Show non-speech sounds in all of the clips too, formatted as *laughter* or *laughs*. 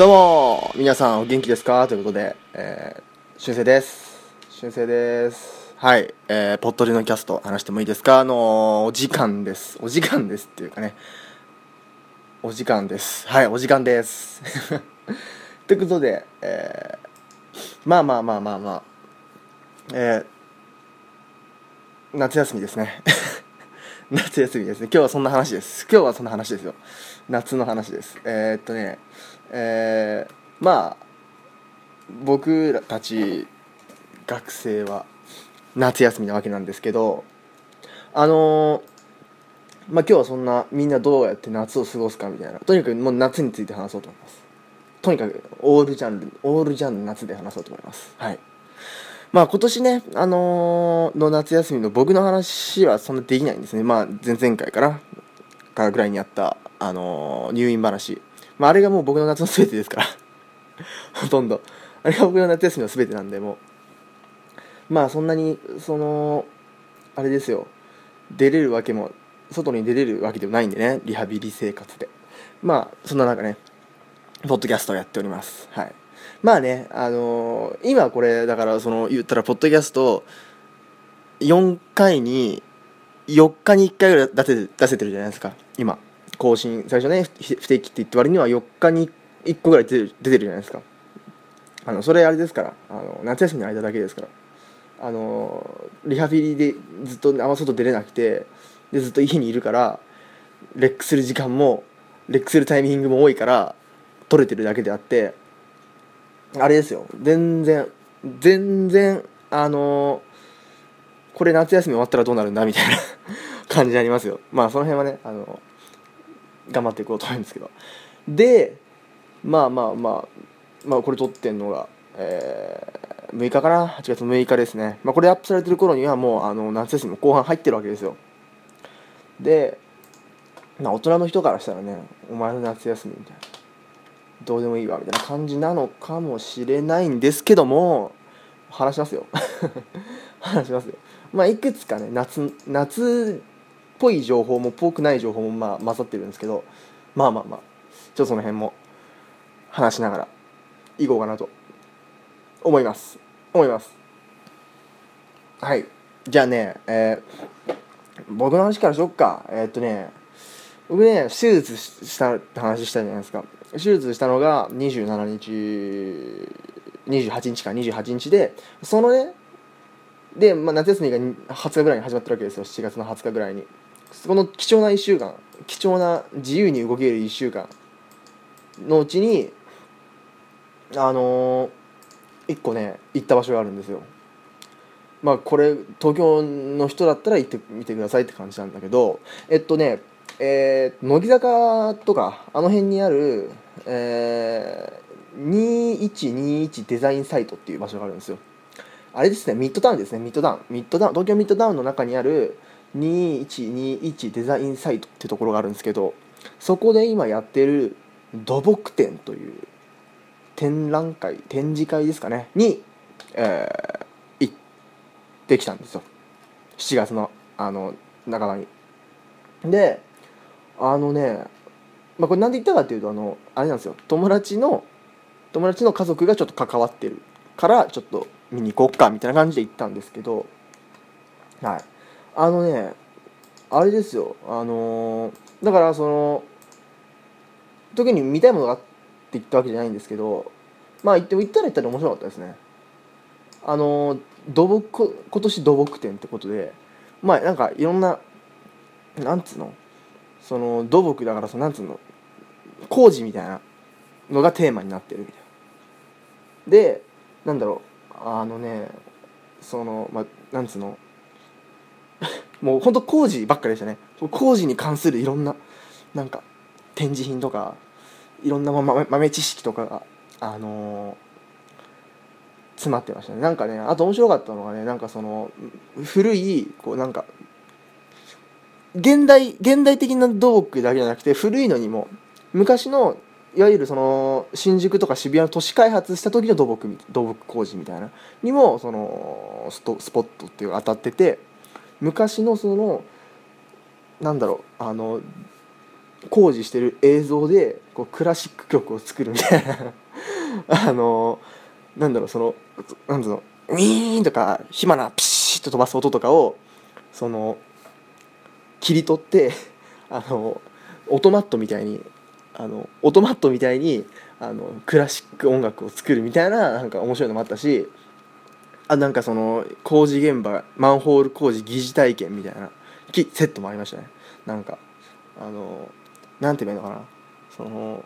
どうも皆さんお元気ですか？ということで、えー、俊生です。俊生です。はい、えー、ポットリのキャスト話してもいいですか？あのー、お時間です。お時間ですっていうかね。お時間です。はいお時間です。*laughs* ということで、えー、まあまあまあまあまあえー、夏休みですね。*laughs* 夏休みですね。今日はそんな話です。今日はそんな話ですよ。夏の話です。えー、っとねえー、まあ僕らたち学生は夏休みなわけなんですけどあのー、まあ今日はそんなみんなどうやって夏を過ごすかみたいなとにかくもう夏について話そうと思いますとにかくオールジャンルオールジャンル夏で話そうと思いますはいまあ今年ね、あのー、の夏休みの僕の話はそんなできないんですね。まあ前々回かな、からぐらいにあった、あのー、入院話。まああれがもう僕の夏の全てですから。*laughs* ほとんど。あれが僕の夏休みの全てなんで、もう。まあそんなに、その、あれですよ。出れるわけも、外に出れるわけでもないんでね、リハビリ生活で。まあそんな中ね、ポッドキャストをやっております。はい。まあね、あのー、今これだからその言ったらポッドキャスト4回に4日に1回ぐらい出せ出せてるじゃないですか今更新最初ね不定期って言って割には4日に1個ぐらい出てるじゃないですか。あのそれあれですからあの夏休みの間だけですから。あのリハビリでずっとあんま外出れなくてでずっと家にいるからレックする時間もレックするタイミングも多いから取れてるだけであってあれですよ。全然全然あの、これ夏休み終わったらどうなるんだみたいな *laughs* 感じになりますよ。まあその辺はねあの頑張っていこうと思うんですけど。でまあまあまあまあこれ撮ってんのが、えー、6日かな？8月6日ですね、まあ、これアップされてる頃にはもうあの夏休みも後半入ってるわけですよ。で、まあ、大人の人からしたらねお前の夏休みみたいな。どうでもいいわみたいな感じなのかもしれないんですけども話しますよ。*laughs* 話しますよ。まあいくつかね夏夏ぽい情報もっぽくない情報もまあ混ざってるんですけどまあまあまあちょっとその辺も話しながらいこうかなと思います。思います。はい。じゃあねえー、僕の話からしよっか。えー、っとね僕ね手術したって話したじゃないですか。手術したのが27日28日か28日でそのねで、まあ、夏休みが20日ぐらいに始まってるわけですよ。7月の20日ぐらいに。その貴重な1週間貴重な自由に動ける1週間のうちにあのー、1個ね行った場所があるんですよ。まあこれ東京の人だったら行ってみてくださいって感じなんだけどえっとねえー、乃木坂とかあの辺にある、えー、2121デザインサイトっていう場所があるんですよ。あれですねミッドタウンですねミッドタウン。ミッドタウン東京ミッドタウンの中にある2121デザインサイトってところがあるんですけどそこで今やってる土木展という展覧会展示会ですかねに、えー、行ってきたんですよ。7月のあの半ばに。であのね、まあ、これ何で言ったかっていうとあのあれなんですよ。友達の友達の家族がちょっと関わってるからちょっと見に行こっかみたいな感じで行ったんですけどはい。あのねあれですよ。あのー、だからその特に見たいものがあって言ったわけじゃないんですけどまあ行って行ったら行ったら面白かったですね。あのー、土木今年土木展ってことでまあなんかいろんななんつうの？その土木だからそのなんつうの？工事みたいなのがテーマになってるみたいな。でなんだろう。あのねそのまあなんつうの？もうほんと工事ばっかりでしたね。工事に関するいろんななんか展示品とかいろんな豆豆知識とかがあのー、詰まってましたね。なんかねあと面白かったのがねなんかその古いこうなんか現代現代的な土木だけじゃなくて古いのにも昔のいわゆるその新宿とか渋谷の都市開発した時の土木土木工事みたいなにもそのストスポットっていう当たってて昔のそのなんだろうあの工事してる映像でこうクラシック曲を作るみたいな。*laughs* あのなんだろうそのなんつうのウィーンとか火花ピシッと飛ばす音とかをその切り取って *laughs* あのオトマットみたいにあのオトマットみたいにあのクラシック音楽を作るみたいななんか面白いのもあったしあなんかその工事現場マンホール工事疑似体験みたいなセットもありましたね。なんかあのなんて言えばいいのかな。その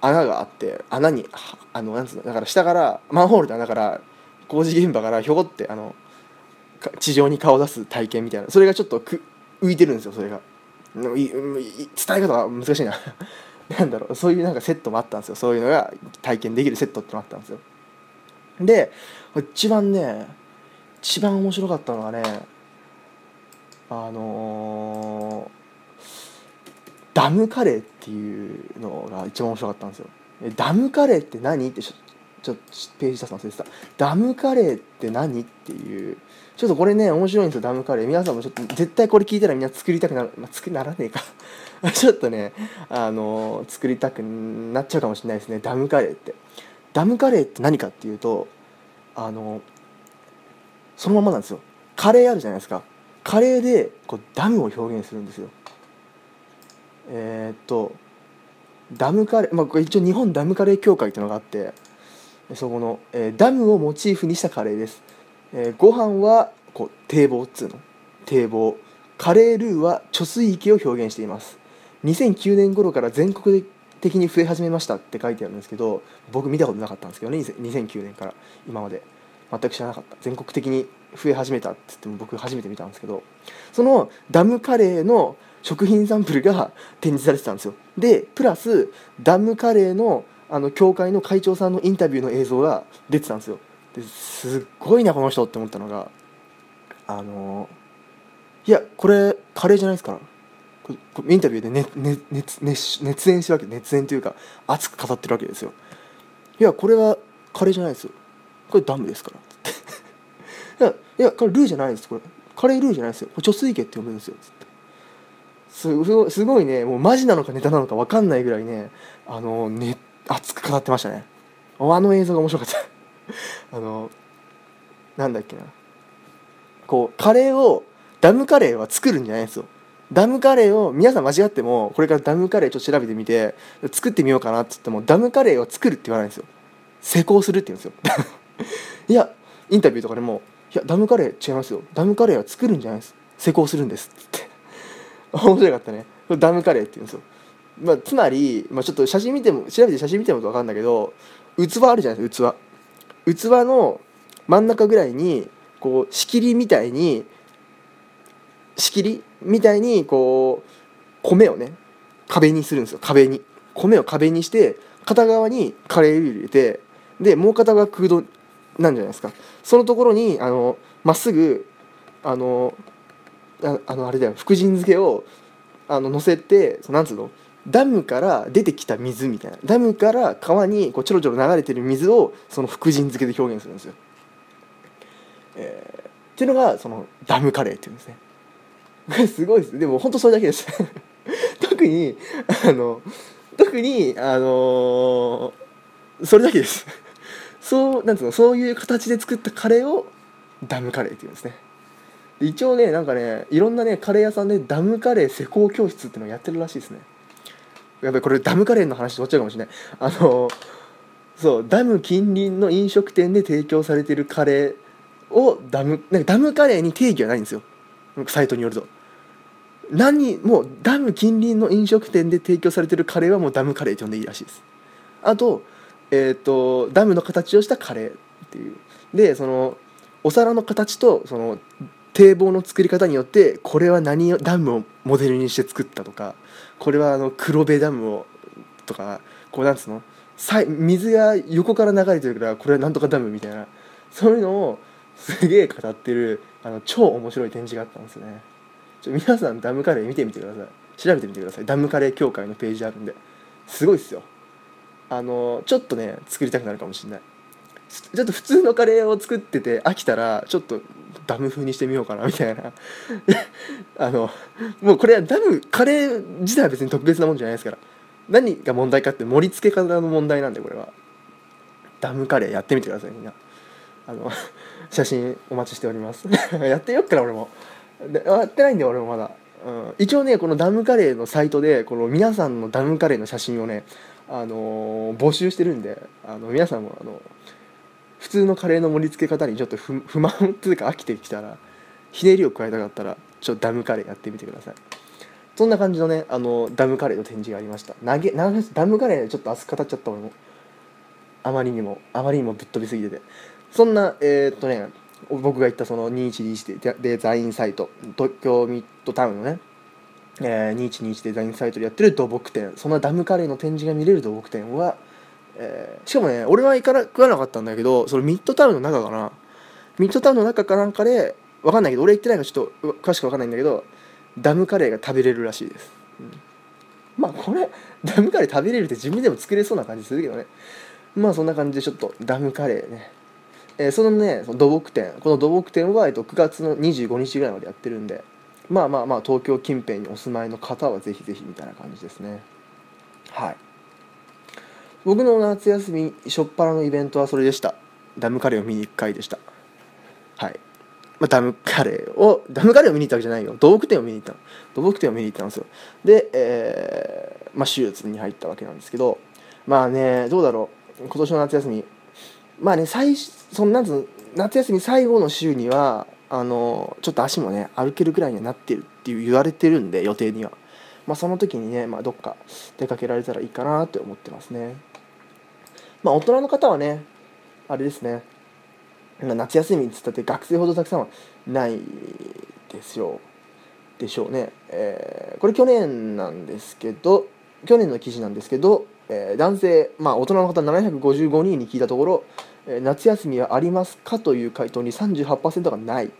穴があって穴にあのなんつうのだから下からマンホールって穴から工事現場からひょこってあの地上に顔を出す体験みたいなそれがちょっとく浮いてるんですよそれが。伝え方が難しいな。*laughs* なんだろうそういうなんかセットもあったんですよ。そういうのが体験できるセットってのあったんですよ。で一番ね一番面白かったのはねあのー、ダムカレーっていうのが一番面白かったんですよ。ダムカレーって何？ってちょちょっとページ出すの忘れてた。ダムカレーって何？っていう。ちょっとこれね面白いんですよダムカレー。皆さんもちょっと絶対これ聞いたらみんな作りたくなる、まあ、作りならねえか。*laughs* ちょっとねあのー、作りたくなっちゃうかもしれないですねダムカレーって。ダムカレーって何かっていうとあの、そのままなんですよ。カレーあるじゃないですか。カレーでこうダムを表現するんですよ。えー、っとダムカレー、まあ、一応日本ダムカレー協会っていうのがあってそこの、えー、ダムをモチーフにしたカレーです、えー、ご飯はこう堤防っつうの。堤防。カレールーは貯水池を表現しています。2009年頃から全国で的に増え始めましたって書いてあるんですけど僕見たことなかったんですけどね2009年から今まで。全く知らなかった。全国的に増え始めたって言っても僕初めて見たんですけどそのダムカレーの食品サンプルが *laughs* 展示されてたんですよ。でプラスダムカレーのあの教会の会長さんのインタビューの映像が出てたんですよ。ですっごいなこの人って思ったのがあのいやこれカレーじゃないですから。インタビューで、ねね、熱熱熱演してるわけ熱演というか熱く語ってるわけですよ。いやこれはカレーじゃないですよ。これダムですから。*laughs* いやいやこれルーじゃないです。これカレールーじゃないですよ。これ貯水池って呼ぶんですよ。つって。すすごいねもうマジなのかネタなのか分かんないぐらいねあのね熱く語ってましたね。あの映像が面白かった。*laughs* あのなんだっけな。こうカレーをダムカレーは作るんじゃないんですよ。ダムカレーを皆さん間違ってもこれからダムカレーちょっと調べてみて作ってみようかなっつってもダムカレーを作るって言わないんですよ。施工するって言うんですよ。*laughs* いやインタビューとかでも「いやダムカレー違いますよ。ダムカレーは作るんじゃないです。施工するんです」って *laughs* 面白かったね。ダムカレーって言うんですよ、まあ、つまり、まあ、ちょっと写真見ても調べて写真見ても分かるんだけど器あるじゃないですか器。器の真ん中ぐらいにこう仕切りみたいに仕切りみたいにこう米をね壁にするんですよ。壁に。米を壁にして片側にカレールー入れてでもう片側空洞なんじゃないですか。そのところにあのまっすぐあのああのあれだよ。福神漬けをあの乗せてそなんつうの？ダムから出てきた水みたいな。ダムから川にこうちょろちょろ流れてる水をその福神漬けで表現するんですよ。えー、っていうのがそのダムカレーっていうんですね。*laughs* すごいです。でも本当それだけです。*laughs* 特にあの特にあのー、それだけです。そうなんつうのそういう形で作ったカレーをダムカレーっていうんですね。一応ねなんかねいろんなねカレー屋さんでダムカレー施工教室っていうのをやってるらしいですね。やっぱりこれダムカレーの話とっちゃうかもしれない。あのそうダム近隣の飲食店で提供されてるカレーをダムなんかダムカレーに定義はないんですよ。サイトによると。何もうダム近隣の飲食店で提供されてるカレーはもうダムカレーって呼んでいいらしいです。あと,、えーと、ダムの形をしたカレーっていう。でそのお皿の形とその堤防の作り方によってこれは何をダムをモデルにして作ったとかこれはあの黒部ダムをとかこうなんつうの？水が横から流れてるからこれはなんとかダムみたいなそういうのをすげえ語ってるあの超面白い展示があったんですね。ちょ皆さんダムカレー見てみてください。調べてみてください。ダムカレー協会のページあるんで。すごいっすよ。あのちょっとね作りたくなるかもしれない。ちょっと普通のカレーを作ってて飽きたらちょっとダム風にしてみようかなみたいな。*laughs* あのもうこれはダムカレー自体は別に特別なもんじゃないですから。何が問題かって盛り付け方の問題なんでこれは。ダムカレーやってみてくださいみんな。あの写真お待ちしております。*laughs* やってよっから俺も。やってないんだよ俺もまだ、うん、一応ねこのダムカレーのサイトでこの皆さんのダムカレーの写真をねあのー、募集してるんであの皆さんもあの普通のカレーの盛り付け方にちょっと不不満というか飽きてきたらひねりを加えたかったらちょっとダムカレーやってみてください。そんな感じのねあのダムカレーの展示がありました。投げダムカレーちょっと熱く語っちゃった俺も。あまりにもあまりにもぶっ飛びすぎてて。そんなえー、っとね僕が言ったその2121デザインサイト東京ミッドタウンのね、えー、2121デザインサイトでやってる土木店。そんなダムカレーの展示が見れる土木店は、えー、しかもね俺は行かな食わなかったんだけどそのミッドタウンの中かな。ミッドタウンの中かなんかで分かんないけど俺行ってないからちょっと詳しく分かんないんだけどダムカレーが食べれるらしいです、うん、まあこれダムカレー食べれるって自分でも作れそうな感じするけどね。まあそんな感じでちょっとダムカレーね。えー、そのねその土木店この土木店は、えっと、9月の25日ぐらいまでやってるんでまあまあまあ東京近辺にお住まいの方はぜひぜひみたいな感じですね。はい。僕の夏休み初っ端のイベントはそれでした。ダムカレーを見に行く回でした。はい、まあ、ダムカレーをダムカレーを見に行ったわけじゃないよ。土木店を見に行った土木店を見に行ったんですよ。で、えーまあ、手術に入ったわけなんですけどまあねどうだろう。今年の夏休みまあね最そのなんつ夏休み最後の週にはあのちょっと足もね歩けるくらいにはなってるっていう言われてるんで予定には、まあ、その時にね、まあ、どっか出かけられたらいいかなって思ってますね。まあ大人の方はねあれですね。夏休みっつったって学生ほどたくさんはないですよ。でしょうね、えー、これ去年なんですけど去年の記事なんですけどえー、男性、まあ、大人の方755人に聞いたところ、えー、夏休みはありますかという回答に38%がない、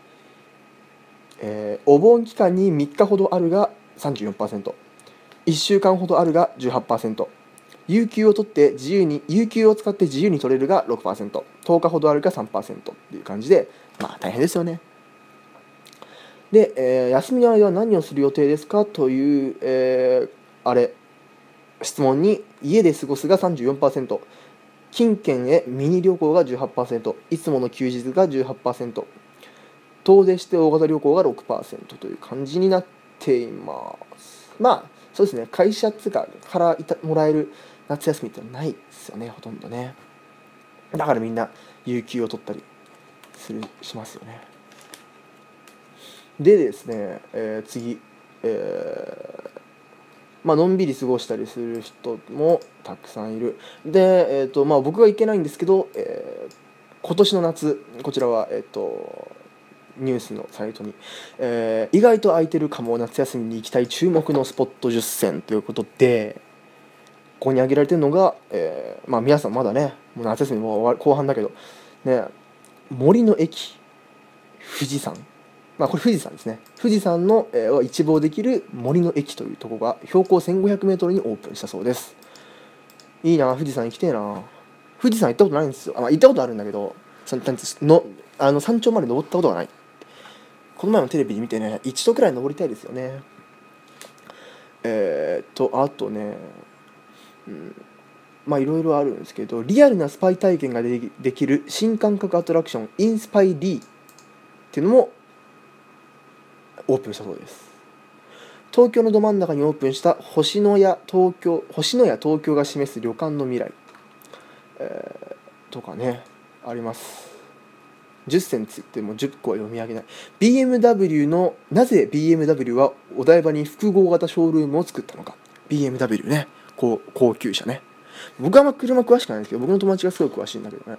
えー、お盆期間に3日ほどあるが 34%1 週間ほどあるが18%有給を取って自由に有給を使って自由に取れるが 6%10 日ほどあるが3%っていう感じでまあ大変ですよね。で、えー、休みの間は何をする予定ですかという、えー、あれ。質問に家で過ごすが34%近県へミニ旅行が18%いつもの休日が18%遠出して大型旅行が6%という感じになっています。まあそうですね。会社つかからいたもらえる夏休みってないですよねほとんどね。だからみんな有給を取ったりするしますよね。でですね、えー、次、えーまあのんびり過ごしたりする人もたくさんいる。で、えーとまあ、僕は行けないんですけど、えー、今年の夏こちらは、えーと、ニュースのサイトに、えー、意外と空いてるかも夏休みに行きたい注目のスポット10選ということでここに挙げられてるのが、えー、まあ、皆さんまだねもう夏休みも後半だけど、ね、森の駅富士山。まあ、これ富士山ですね。富士山の、えー、一望できる森の駅というとこが標高 1500m にオープンしたそうです。いいな富士山行きてえな。富士山行ったことないんですよ。あ、まあ、行ったことあるんだけどそのあの山頂まで登ったことがない。この前もテレビで見てね一度くらい登りたいですよね。えー、っとあとね、うん、まあいろいろあるんですけどリアルなスパイ体験ができる新感覚アトラクションインスパイリーっていうのもオープンしたそうです。東京のど真ん中にオープンした星のや東京星のや東京が示す旅館の未来、えー、とかねあります。10選つっても10個は読み上げない。BMW のなぜ BMW はお台場に複合型ショールームを作ったのか。BMW ね。高高級車ね。僕はあんま車詳しくないんですけど僕の友達がすごい詳しいんだけどね。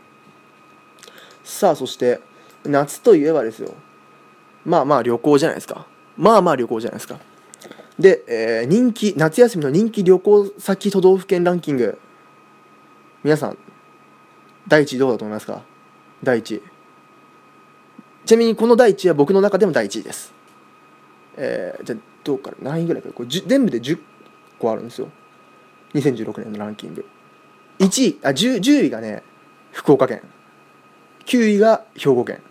さあそして夏といえばですよ。まあまあ旅行じゃないですか。まあまあ旅行じゃないですか。で、えー、人気夏休みの人気旅行先都道府県ランキング。皆さん第1位どうだと思いますか？第1位ちなみにこの第1位は僕の中でも第1位です。えー、じゃあどうか何位ぐらいかこれ全部で10個あるんですよ。2016年のランキング。1位あ 10, 10位がね福岡県。9位が兵庫県。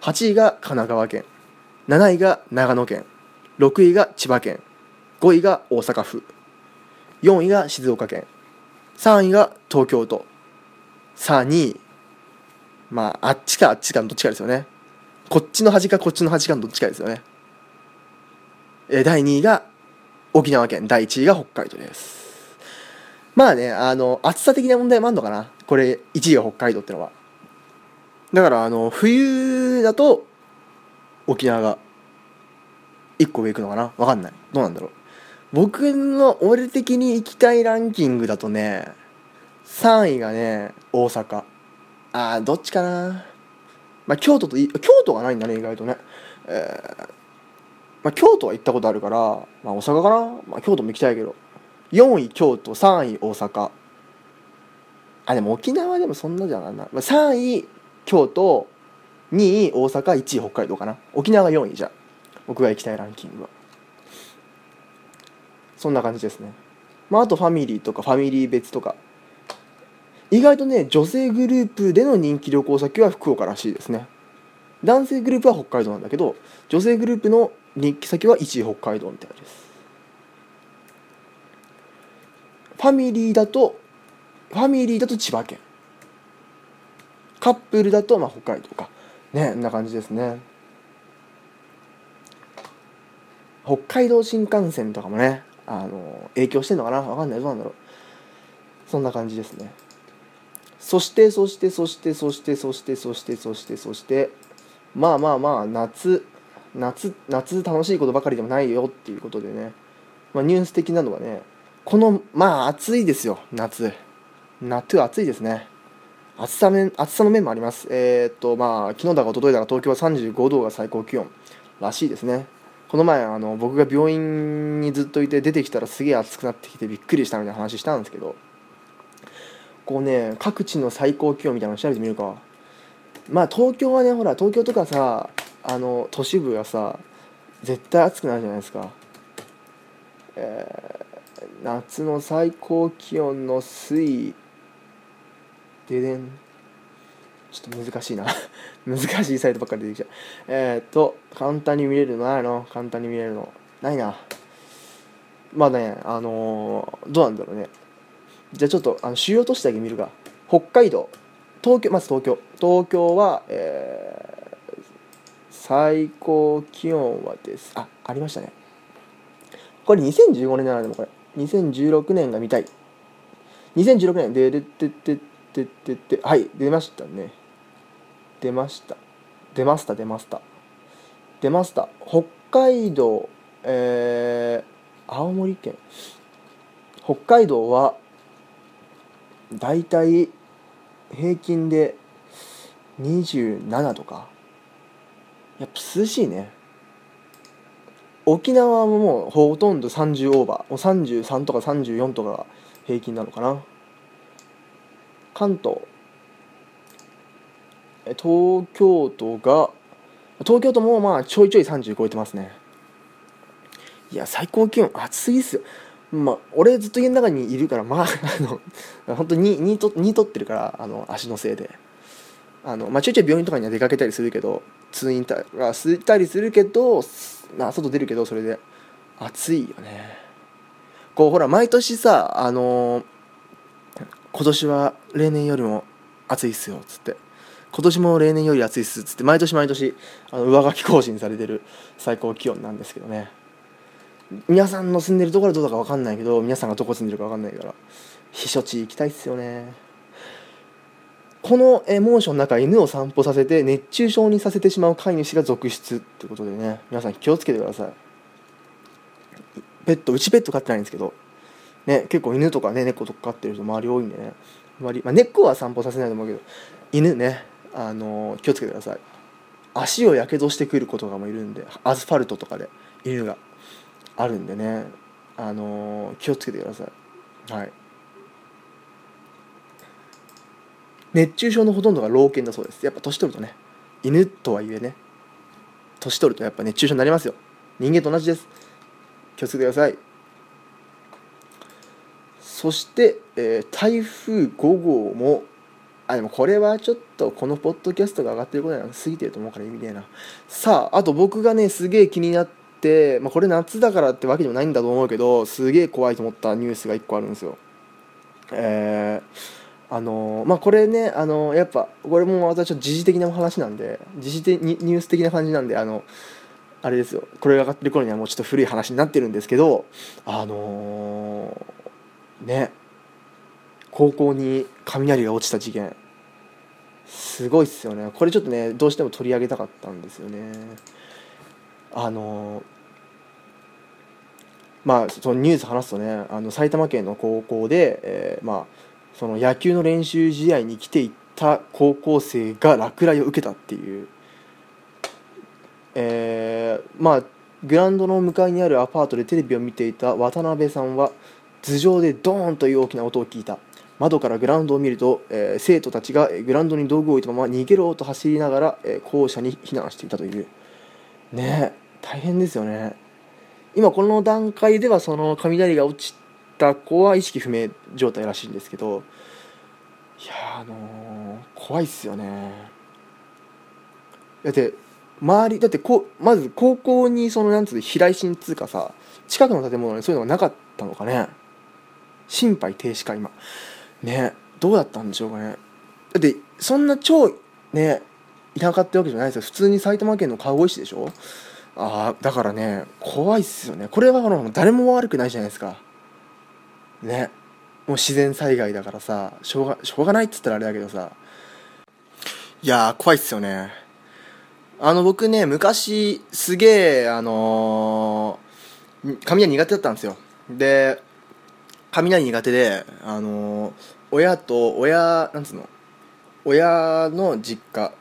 8位が神奈川県。7位が長野県6位が千葉県5位が大阪府4位が静岡県3位が東京都さあ2位まああっちかあっちかのどっちかですよね。こっちの端かこっちの端かのどっちかですよね。え第2位が沖縄県第1位が北海道です。まあねあの暑さ的な問題もあるのかな。これ1位が北海道ってのは。だからあの冬だと沖縄が1個上行くのかな？分かんない。どうなんだろう。僕の俺的に行きたいランキングだとね3位がね大阪。あーどっちかな？まあ京都と京都がないんだね意外とね。えーまあ、京都は行ったことあるから、まあ、大阪かな、まあ、京都も行きたいけど。4位京都3位大阪。あでも沖縄でもそんなじゃないな、まあ、3位京都2位大阪1位北海道かな。沖縄が4位じゃ僕が行きたいランキングは。そんな感じですね。まああとファミリーとかファミリー別とか。意外とね女性グループでの人気旅行先は福岡らしいですね。男性グループは北海道なんだけど女性グループの人気先は1位北海道みたいです。ファミリーだとファミリーだと千葉県。カップルだとまあ北海道か。ねんな感じですね。北海道新幹線とかもねあの影響してんのかな？分かんない。どうなんだろう。そんな感じですね。そしてそしてそしてそしてそしてそしてそしてそしてまあまあまあ夏夏夏楽しいことばかりでもないよっていうことでね、まあ、ニュース的なのはねこのまあ暑いですよ夏。夏暑いですね。暑さ面暑さの面もあります。えー、っとまあ昨日だか一昨日だか東京は35度が最高気温らしいですね。この前あの僕が病院にずっといて出てきたらすげえ暑くなってきてびっくりしたみたいな話したんですけどこうね各地の最高気温みたいなの調べてみるか。まあ東京はねほら東京とかさあの都市部はさ絶対暑くなるじゃないですか、えー、夏の最高気温の推移ででんちょっと難しいな。*laughs* 難しいサイトばっかり出てきちゃう。えー、っと簡単に見れるのないの簡単に見れるの。ないな。まあねあのー、どうなんだろうね。じゃあちょっとあの主要都市だけ見るか。北海道。東京まず東京。東京はえー最高気温はです。あありましたね。これ2015年なのでもこれ。2016年が見たい。2016年ででででででではい出ましたね。出ました。出ました出ました。出ました。北海道えー、青森県。北海道はだいたい平均で27とか。やっぱ涼しいね。沖縄ももうほとんど30オーバー。もう33とか34とかが平均なのかな。関東。東京都が東京都もまあちょいちょい30超えてますね。いや最高気温暑すぎっすよ。まあ俺ずっと家の中にいるからまああの本当に2と2取ってるからあの足のせいで。あの、まあ、ちょいちょい病院とかには出かけたりするけど通院たがしたりするけど、まあ、外出るけどそれで。暑いよね。こうほら毎年さあのー、今年は例年よりも暑いっすよっつって。今年も例年より暑いっすっつって。毎年毎年あの上書き更新されてる最高気温なんですけどね。皆さんの住んでるところはどうだか分かんないけど皆さんがどこ住んでるか分かんないから避暑地行きたいっすよね。このエモーションの中犬を散歩させて熱中症にさせてしまう飼い主が続出ってことでね皆さん気をつけてください。ペットうちペット飼ってないんですけどね結構犬とかね猫とか飼ってる人周り多いんでね。周り、まあ、猫は散歩させないと思うけど犬ねあのー、気をつけてください。足をやけどしてくる子とかもいるんでアスファルトとかで犬が。あるんでね。あのー、気をつけてください。はい。熱中症のほとんどが老犬だそうです。やっぱ年取るとね犬とはいえね年取るとやっぱ熱中症になりますよ。人間と同じです。気をつけてください。そして、えー、台風5号もあでもこれはちょっとこのポッドキャストが上がってることには過ぎてると思うから意味ねえな。さああと僕がねすげえ気になって、まあ、これ夏だからってわけでもないんだと思うけどすげえ怖いと思ったニュースが1個あるんですよ。えーあのまあこれねあのやっぱこれも私は時事的な話なんで時事的にニュース的な感じなんであのあれですよ。これが上がってる頃にはもうちょっと古い話になってるんですけどあのーね。高校に雷が落ちた事件。すごいっすよね。これちょっとねどうしても取り上げたかったんですよね。あのまあそのニュース話すとねあの埼玉県の高校で、えーまあその野球の練習試合に来ていた高校生が落雷を受けたっていう。えーまあグラウンドの向かいにあるアパートでテレビを見ていた渡辺さんは頭上でドーンという大きな音を聞いた。窓からグラウンドを見ると、えー生徒たちがグラウンドに道具を置いたまま逃げろと走りながら、えー校舎に避難していたという。ねえ大変ですよね。今この段階ではその雷が落ちた子は意識不明状態らしいんですけどいやあのー怖いっすよね。だって周りだってこまず高校にそのなんつうの避雷針っつうかさ近くの建物にそういうのがなかったのかね。心肺停止か今。ねどうだったんでしょうかね。だってそんな超ね田舎ってわけじゃないですよ。普通に埼玉県の川越市でしょ？ああだからね怖いっすよね。これはあの誰も悪くないじゃないですか。ねもう自然災害だからさしょうがしょうがないっつったらあれだけどさ。いや怖いっすよね。あの僕ね昔すげえあのー雷苦手だったんですよ。で雷苦手であの親と親なんつうの親の実家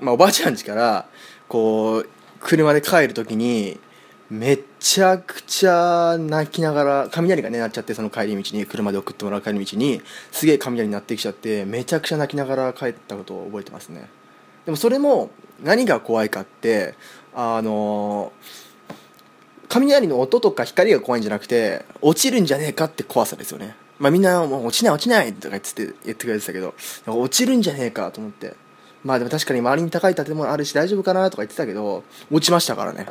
まあおばあちゃん家からこう車で帰る時にめちゃくちゃ泣きながら雷がね鳴っちゃってその帰り道に車で送ってもらう帰り道にすげえ雷鳴ってきちゃってめちゃくちゃ泣きながら帰ったことを覚えてますね。でもそれも何が怖いかってあの雷の音とか光が怖いんじゃなくて落ちるんじゃねえかって怖さですよね。まあみんなもう落ちない落ちないとか言って言ってくれてたけど落ちるんじゃねえかと思って。まあでも確かに周りに高い建物あるし大丈夫かなとか言ってたけど落ちましたからね。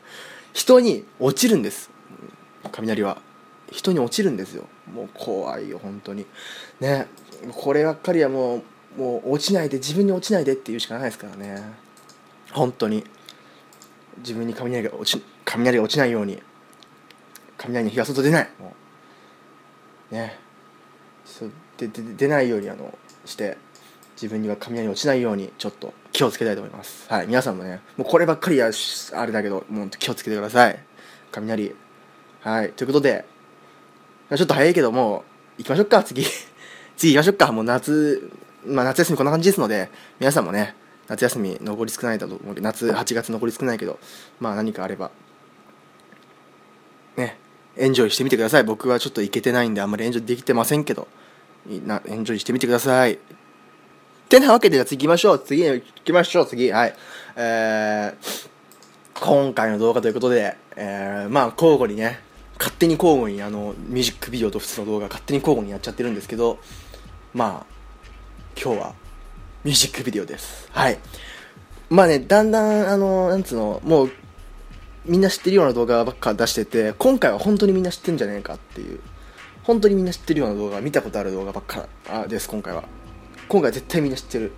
*laughs* 人に落ちるんです。雷は。人に落ちるんですよ。もう怖いよ本当に。ね。こればっかりはもうもう落ちないで自分に落ちないでっていうしかないですからね。本当に。自分に雷が落ち雷が落ちないように雷の日が外出ない。もう。ね。で出ないようにあのして自分には雷落ちないようにちょっと気をつけたいと思います。はい皆さんもねもうこればっかりはしあれだけどもう気をつけてください。雷。はいということでちょっと早いけどもう行きましょうか次。*laughs* 次行きましょうか。もう夏まあ夏休みこんな感じですので皆さんもね夏休み残り少ないだと思うけど夏8月残り少ないけどまあ何かあればねエンジョイしてみてください。僕はちょっと行けてないんであんまりエンジョイできてませんけど。なエンジョイしてみてください。てなわけでじゃあ次行きましょう。次行きましょう。次はい。えー、今回の動画ということで、えー、まあ交互にね勝手に交互にあのミュージックビデオと普通の動画勝手に交互にやっちゃってるんですけどまあ今日はミュージックビデオです。はい。まあねだんだんあのなんつうのもうみんな知ってるような動画ばっか出してて今回は本当にみんな知ってんじゃねえかっていう。本当にみんな知ってるような動画見たことある動画ばっかあです今回は。今回絶対みんな知ってる。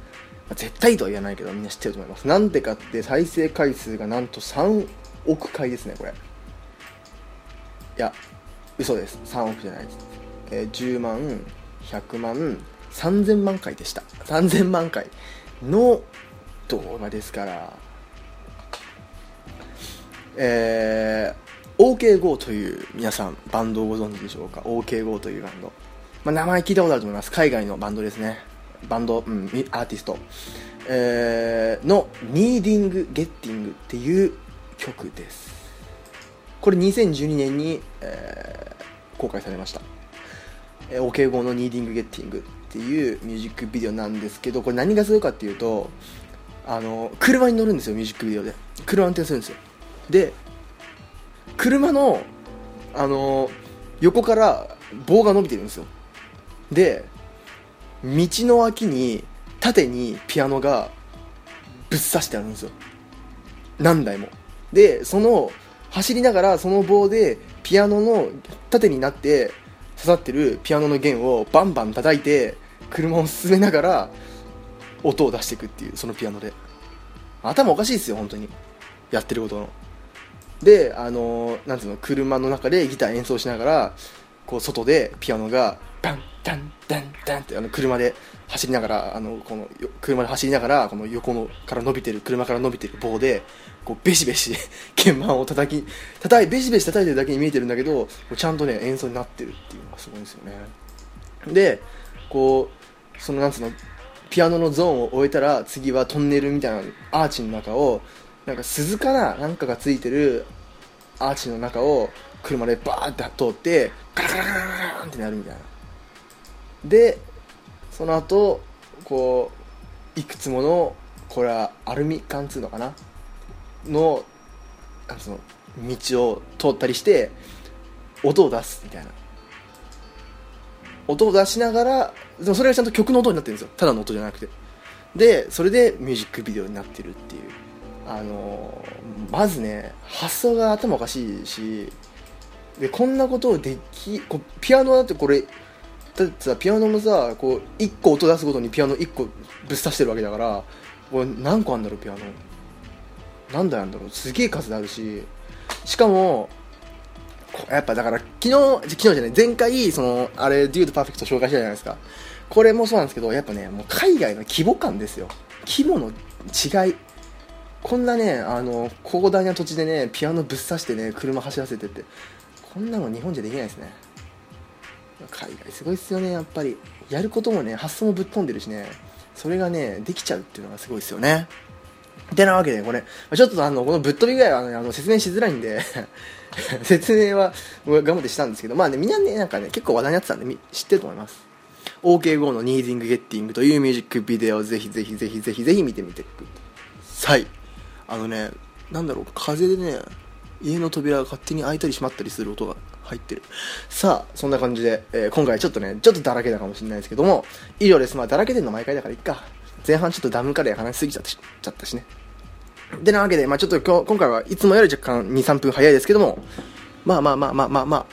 まあ絶対とは言わないけどみんな知ってると思います。なんでかって再生回数がなんと3億回ですねこれ。いや嘘です。3億じゃないです、えー10万100万3000万回でした。3000万回の動画ですから。えー、OKGO という皆さんバンドをご存知でしょうか？OKGO というバンド、まあ、名前聞いたことあると思います。海外のバンドですね。バンド、うん、アーティスト、えーの「Needing Getting」っていう曲です。これ2012年に、えー公開されました。OKGO の「Needing Getting」っていうミュージックビデオなんですけどこれ何がすごいかっていうとあの車に乗るんですよミュージックビデオで。車運転するんですよ。で車のあの横から棒が伸びてるんですよ。で道の脇に縦にピアノがぶっ刺してあるんですよ。何台も。でその走りながらその棒でピアノの縦になって刺さってるピアノの弦をバンバン叩いて車を進めながら音を出していくっていうそのピアノで。頭おかしいですよ本当に。やってることの。であのなんつうの車の中でギター演奏しながらこう外でピアノがバンダンダンダンってあの車で走りながらあのこの車で走りながらこの横のから伸びてる車から伸びてる棒でこうベシベシ鍵盤を叩き叩いベシベシ叩いてるだけに見えてるんだけどちゃんとね演奏になってるっていうのがすごいんですよね。でこうそのなんつうのピアノのゾーンを終えたら次はトンネルみたいなアーチの中をなんか鈴かななんかがついてるアーチの中を車でバーって通ってガラガラガラガラってなるみたいな。でその後こういくつものこれはアルミ缶っつうのかな？のあのその道を通ったりして音を出すみたいな。音を出しながらでもそれがちゃんと曲の音になってるんですよ。ただの音じゃなくて。でそれでミュージックビデオになってるっていう。あのまずね発想が頭おかしいしでこんなことをできこピアノだってこれだってさピアノもさこう1個音出すごとにピアノ1個ぶっ刺してるわけだからこれ何個あんだろうピアノ。何台あるんだろう。すげえ数あるししかもやっぱだから昨日昨日じゃない前回そのあれ「デュードパーフェクト」紹介したじゃないですか。これもそうなんですけどやっぱねもう海外の規模感ですよ。規模の違い。こんなねあの広大な土地でねピアノぶっ刺してね車走らせてって。こんなの日本じゃできないですね。海外すごいっすよねやっぱり。やることもね発想もぶっ飛んでるしね。それがねできちゃうっていうのがすごいですよね。てなわけでこれ。ちょっとあのこのぶっ飛びぐらいは、ね、あの説明しづらいんで。*laughs* 説明は頑張ってしたんですけど。まあねみんなねなんかね結構話題になってたんで知ってると思います。OK5 の Needing Getting というミュージックビデオをぜひぜひぜひぜひぜひ見てみてください。あのねなんだろう風でね家の扉が勝手に開いたり閉まったりする音が入ってる。さあそんな感じで、えー、今回ちょっとねちょっとだらけたかもしれないですけども以上です。まあだらけてんの毎回だからいっか。前半ちょっとダムカレー話しすぎちゃったしね。でなわけで、まあ、ちょっと今回はいつもより若干2、3分早いですけども、まあまあまあまあまあまあ、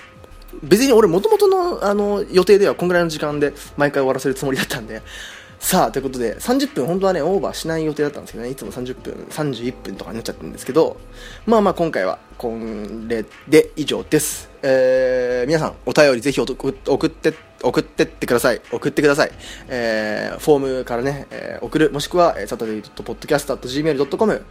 別に俺もともとのあの予定ではこんぐらいの時間で毎回終わらせるつもりだったんで、さあ、ということで、30分、本当はね、オーバーしない予定だったんですけどね、いつも30分、31分とかになっちゃってるんですけど、まあまあ今回は、これで以上です。えー、皆さん、お便りぜひ送って、送ってってください。送ってください。えー、フォームからね、えー、送る、もしくは、サタデイ .podcast.gmail.com、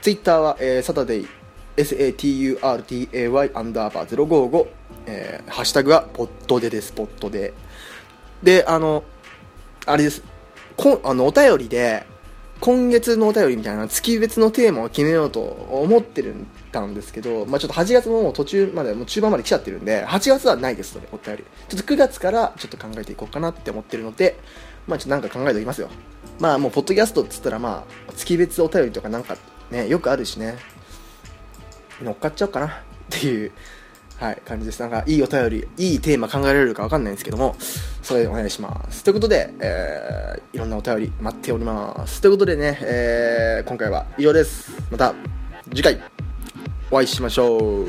ツイッターは、えー、サタデイ、saturday アンダーバー055、えー、ハッシュタグは、ポットでです、ポットで。で、あの、あれです。こあのお便りで今月のお便りみたいな月別のテーマを決めようと思ってるんたんですけど、まあ、ちょっと8月ももう途中までもう中盤まで来ちゃってるんで8月はないですそれお便り。ちょっと9月からちょっと考えていこうかなって思ってるのでまあちょっとなんか考えておきますよ。まあもうポッドキャストっつったらまあ月別お便りとかなんかねよくあるしね。乗っかっちゃおうかなっていうはい、感じです。なんか、いいお便り、いいテーマ考えられるかわかんないんですけども、それでお願いします。ということで、えー、いろんなお便り待っております。ということでね、えー、今回は以上です。また、次回、お会いしましょう。